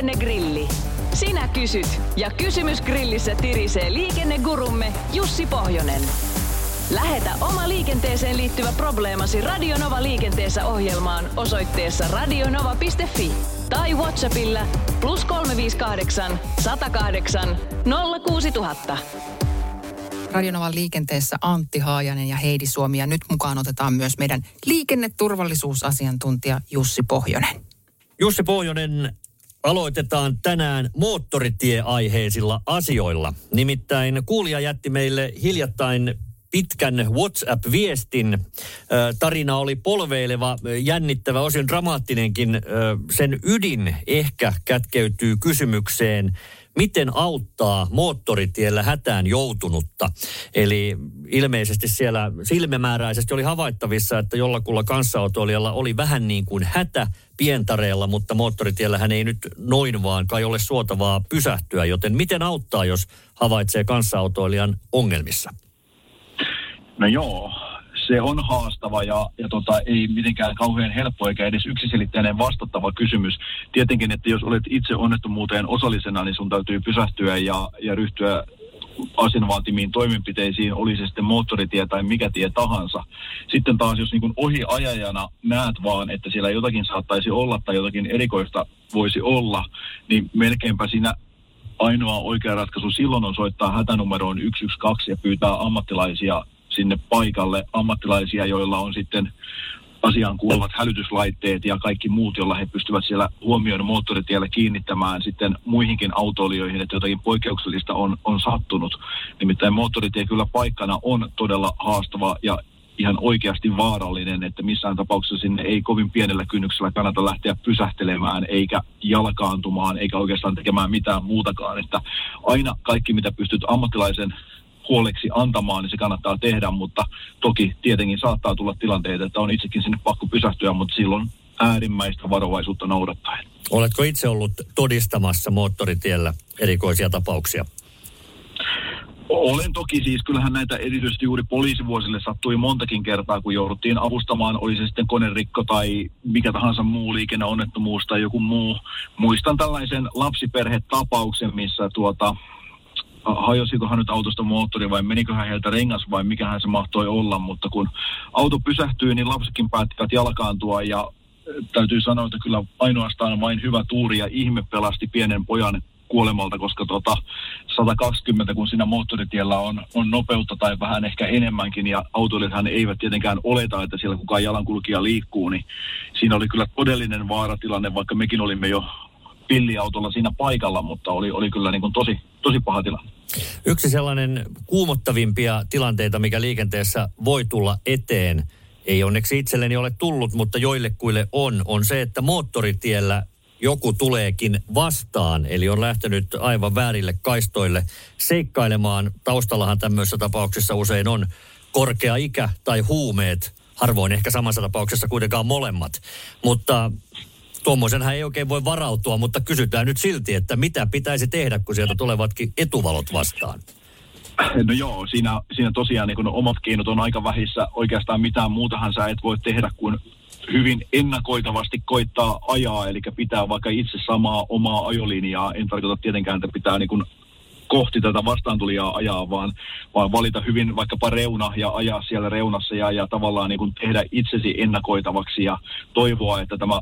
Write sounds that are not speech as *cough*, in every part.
Liikennegrilli. Sinä kysyt ja kysymys grillissä tirisee liikennegurumme Jussi Pohjonen. Lähetä oma liikenteeseen liittyvä probleemasi Radionova liikenteessä ohjelmaan osoitteessa radionova.fi tai Whatsappilla plus 358 108 06000. Radionovan liikenteessä Antti Haajanen ja Heidi Suomi. Ja nyt mukaan otetaan myös meidän liikenneturvallisuusasiantuntija Jussi Pohjonen. Jussi Pohjonen, aloitetaan tänään moottoritieaiheisilla asioilla. Nimittäin kuulija jätti meille hiljattain pitkän WhatsApp-viestin. Tarina oli polveileva, jännittävä, osin dramaattinenkin. Sen ydin ehkä kätkeytyy kysymykseen, miten auttaa moottoritiellä hätään joutunutta. Eli ilmeisesti siellä silmämääräisesti oli havaittavissa, että jollakulla kanssaautoilijalla oli vähän niin kuin hätä pientareella, mutta moottoritiellä hän ei nyt noin vaan kai ole suotavaa pysähtyä. Joten miten auttaa, jos havaitsee kanssaautoilijan ongelmissa? No joo, se on haastava ja, ja tota, ei mitenkään kauhean helppo eikä edes yksiselitteinen vastattava kysymys. Tietenkin, että jos olet itse onnettomuuteen osallisena, niin sun täytyy pysähtyä ja, ja ryhtyä asianvaatimiin toimenpiteisiin, oli se sitten moottoritie tai mikä tie tahansa. Sitten taas, jos niin ohiajajana näet vaan, että siellä jotakin saattaisi olla tai jotakin erikoista voisi olla, niin melkeinpä siinä ainoa oikea ratkaisu silloin on soittaa hätänumeroon 112 ja pyytää ammattilaisia sinne paikalle ammattilaisia, joilla on sitten asiaan kuuluvat hälytyslaitteet ja kaikki muut, joilla he pystyvät siellä huomioon moottoritiellä kiinnittämään sitten muihinkin autoilijoihin, että jotakin poikkeuksellista on, on sattunut. Nimittäin moottoritie kyllä paikkana on todella haastava ja ihan oikeasti vaarallinen, että missään tapauksessa sinne ei kovin pienellä kynnyksellä kannata lähteä pysähtelemään, eikä jalkaantumaan, eikä oikeastaan tekemään mitään muutakaan. Että aina kaikki, mitä pystyt ammattilaisen huoleksi antamaan, niin se kannattaa tehdä, mutta toki tietenkin saattaa tulla tilanteita, että on itsekin sinne pakko pysähtyä, mutta silloin äärimmäistä varovaisuutta noudattaen. Oletko itse ollut todistamassa moottoritiellä erikoisia tapauksia? Olen toki siis, kyllähän näitä erityisesti juuri poliisivuosille sattui montakin kertaa, kun jouduttiin avustamaan, oli se sitten konerikko tai mikä tahansa muu liikenneonnettomuus tai joku muu. Muistan tällaisen lapsiperhetapauksen, missä tuota, hajosikohan nyt autosta moottori vai meniköhän heiltä rengas vai mikähän se mahtoi olla, mutta kun auto pysähtyi, niin lapsetkin päättivät jalkaantua ja täytyy sanoa, että kyllä ainoastaan vain hyvä tuuri ja ihme pelasti pienen pojan kuolemalta, koska tota 120, kun siinä moottoritiellä on, on nopeutta tai vähän ehkä enemmänkin, ja autoilijathan eivät tietenkään oleta, että siellä kukaan jalankulkija liikkuu, niin siinä oli kyllä todellinen vaaratilanne, vaikka mekin olimme jo pilliautolla siinä paikalla, mutta oli, oli kyllä niin kuin tosi, tosi paha tilanne. Yksi sellainen kuumottavimpia tilanteita, mikä liikenteessä voi tulla eteen, ei onneksi itselleni ole tullut, mutta joillekuille on, on se, että moottoritiellä joku tuleekin vastaan, eli on lähtenyt aivan väärille kaistoille seikkailemaan. Taustallahan tämmöisessä tapauksessa usein on korkea ikä tai huumeet, harvoin ehkä samassa tapauksessa kuitenkaan molemmat. Mutta tuommoisenhän ei oikein voi varautua, mutta kysytään nyt silti, että mitä pitäisi tehdä, kun sieltä tulevatkin etuvalot vastaan? No joo, siinä, siinä tosiaan niin omat keinot on aika vähissä. Oikeastaan mitään muutahan sä et voi tehdä kuin hyvin ennakoitavasti koittaa ajaa, eli pitää vaikka itse samaa omaa ajolinjaa. En tarkoita tietenkään, että pitää niin kuin kohti tätä vastaantulijaa ajaa, vaan, vaan valita hyvin vaikkapa reuna ja ajaa siellä reunassa ja, ja tavallaan niin kuin tehdä itsesi ennakoitavaksi ja toivoa, että tämä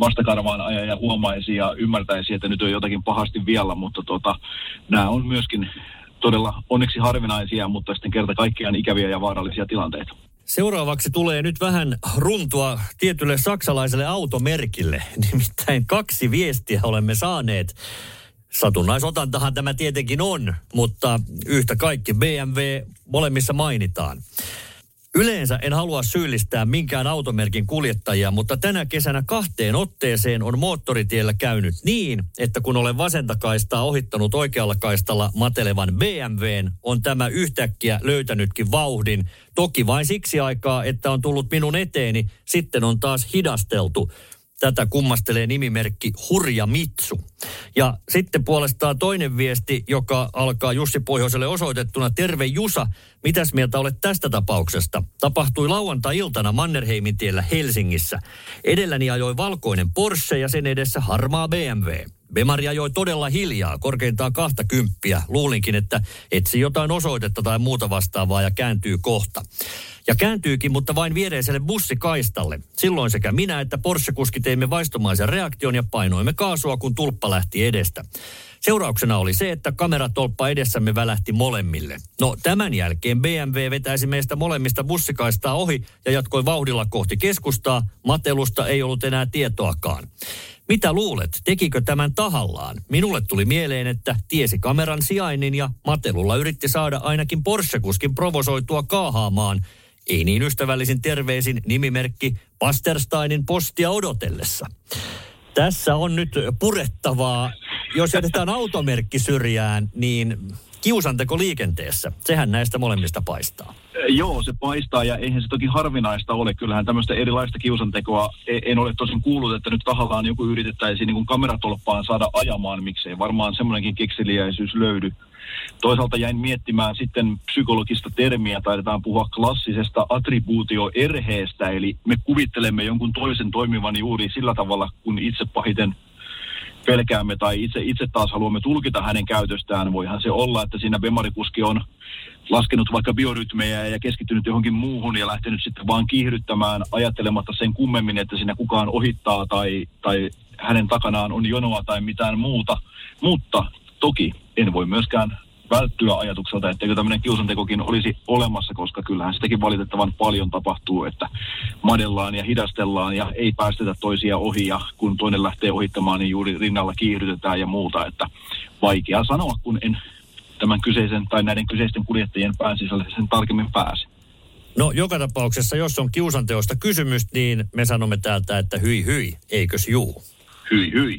vastakarvaan ajaja huomaisi ja ymmärtäisi, että nyt on jotakin pahasti vielä, mutta tota, nämä on myöskin todella onneksi harvinaisia, mutta sitten kerta kaikkiaan ikäviä ja vaarallisia tilanteita. Seuraavaksi tulee nyt vähän runtua tietylle saksalaiselle automerkille. *laughs* Nimittäin kaksi viestiä olemme saaneet. Satunnaisotantahan tämä tietenkin on, mutta yhtä kaikki BMW molemmissa mainitaan. Yleensä en halua syyllistää minkään automerkin kuljettajia, mutta tänä kesänä kahteen otteeseen on moottoritiellä käynyt niin, että kun olen vasenta kaistaa ohittanut oikealla kaistalla matelevan BMWn, on tämä yhtäkkiä löytänytkin vauhdin. Toki vain siksi aikaa, että on tullut minun eteeni, sitten on taas hidasteltu. Tätä kummastelee nimimerkki Hurja Mitsu. Ja sitten puolestaan toinen viesti, joka alkaa Jussi Pohjoiselle osoitettuna. Terve Jusa, mitäs mieltä olet tästä tapauksesta? Tapahtui lauantai-iltana Mannerheimin tiellä Helsingissä. Edelläni ajoi valkoinen Porsche ja sen edessä harmaa BMW. Bemari ajoi todella hiljaa, korkeintaan kahta kymppiä. Luulinkin, että etsi jotain osoitetta tai muuta vastaavaa ja kääntyy kohta. Ja kääntyykin, mutta vain viereiselle bussikaistalle. Silloin sekä minä että Porsche-kuski teimme vaistomaisen reaktion ja painoimme kaasua, kun tulppa lähti edestä. Seurauksena oli se, että kameratolppa edessämme välähti molemmille. No tämän jälkeen BMW vetäisi meistä molemmista bussikaistaa ohi ja jatkoi vauhdilla kohti keskustaa. Matelusta ei ollut enää tietoakaan. Mitä luulet, tekikö tämän tahallaan? Minulle tuli mieleen, että tiesi kameran sijainnin ja Matelulla yritti saada ainakin Porsche-kuskin provosoitua kaahaamaan. Ei niin ystävällisin terveisin nimimerkki Pastersteinin postia odotellessa. Tässä on nyt purettavaa. Jos jätetään automerkki syrjään, niin kiusanteko liikenteessä, sehän näistä molemmista paistaa. Joo, se paistaa ja eihän se toki harvinaista ole. Kyllähän tämmöistä erilaista kiusantekoa e- en ole tosin kuullut, että nyt tahallaan joku yritettäisiin niin kameratolppaan saada ajamaan, miksei. Varmaan semmoinenkin kekseliäisyys löydy. Toisaalta jäin miettimään sitten psykologista termiä, taidetaan puhua klassisesta attribuutioerheestä, eli me kuvittelemme jonkun toisen toimivan juuri sillä tavalla, kun itse pahiten pelkäämme tai itse, itse taas haluamme tulkita hänen käytöstään. Voihan se olla, että siinä Bemarikuski on laskenut vaikka biorytmejä ja keskittynyt johonkin muuhun ja lähtenyt sitten vaan kiihdyttämään ajattelematta sen kummemmin, että siinä kukaan ohittaa tai, tai hänen takanaan on jonoa tai mitään muuta. Mutta toki en voi myöskään välttyä ajatukselta, etteikö tämmöinen kiusantekokin olisi olemassa, koska kyllähän sitäkin valitettavan paljon tapahtuu, että madellaan ja hidastellaan ja ei päästetä toisia ohi ja kun toinen lähtee ohittamaan, niin juuri rinnalla kiihdytetään ja muuta, että vaikea sanoa, kun en tämän kyseisen tai näiden kyseisten kuljettajien pään sisälle sen tarkemmin pääse. No joka tapauksessa, jos on kiusanteosta kysymys, niin me sanomme täältä, että hyi hyi, eikös juu? Hyi hyi.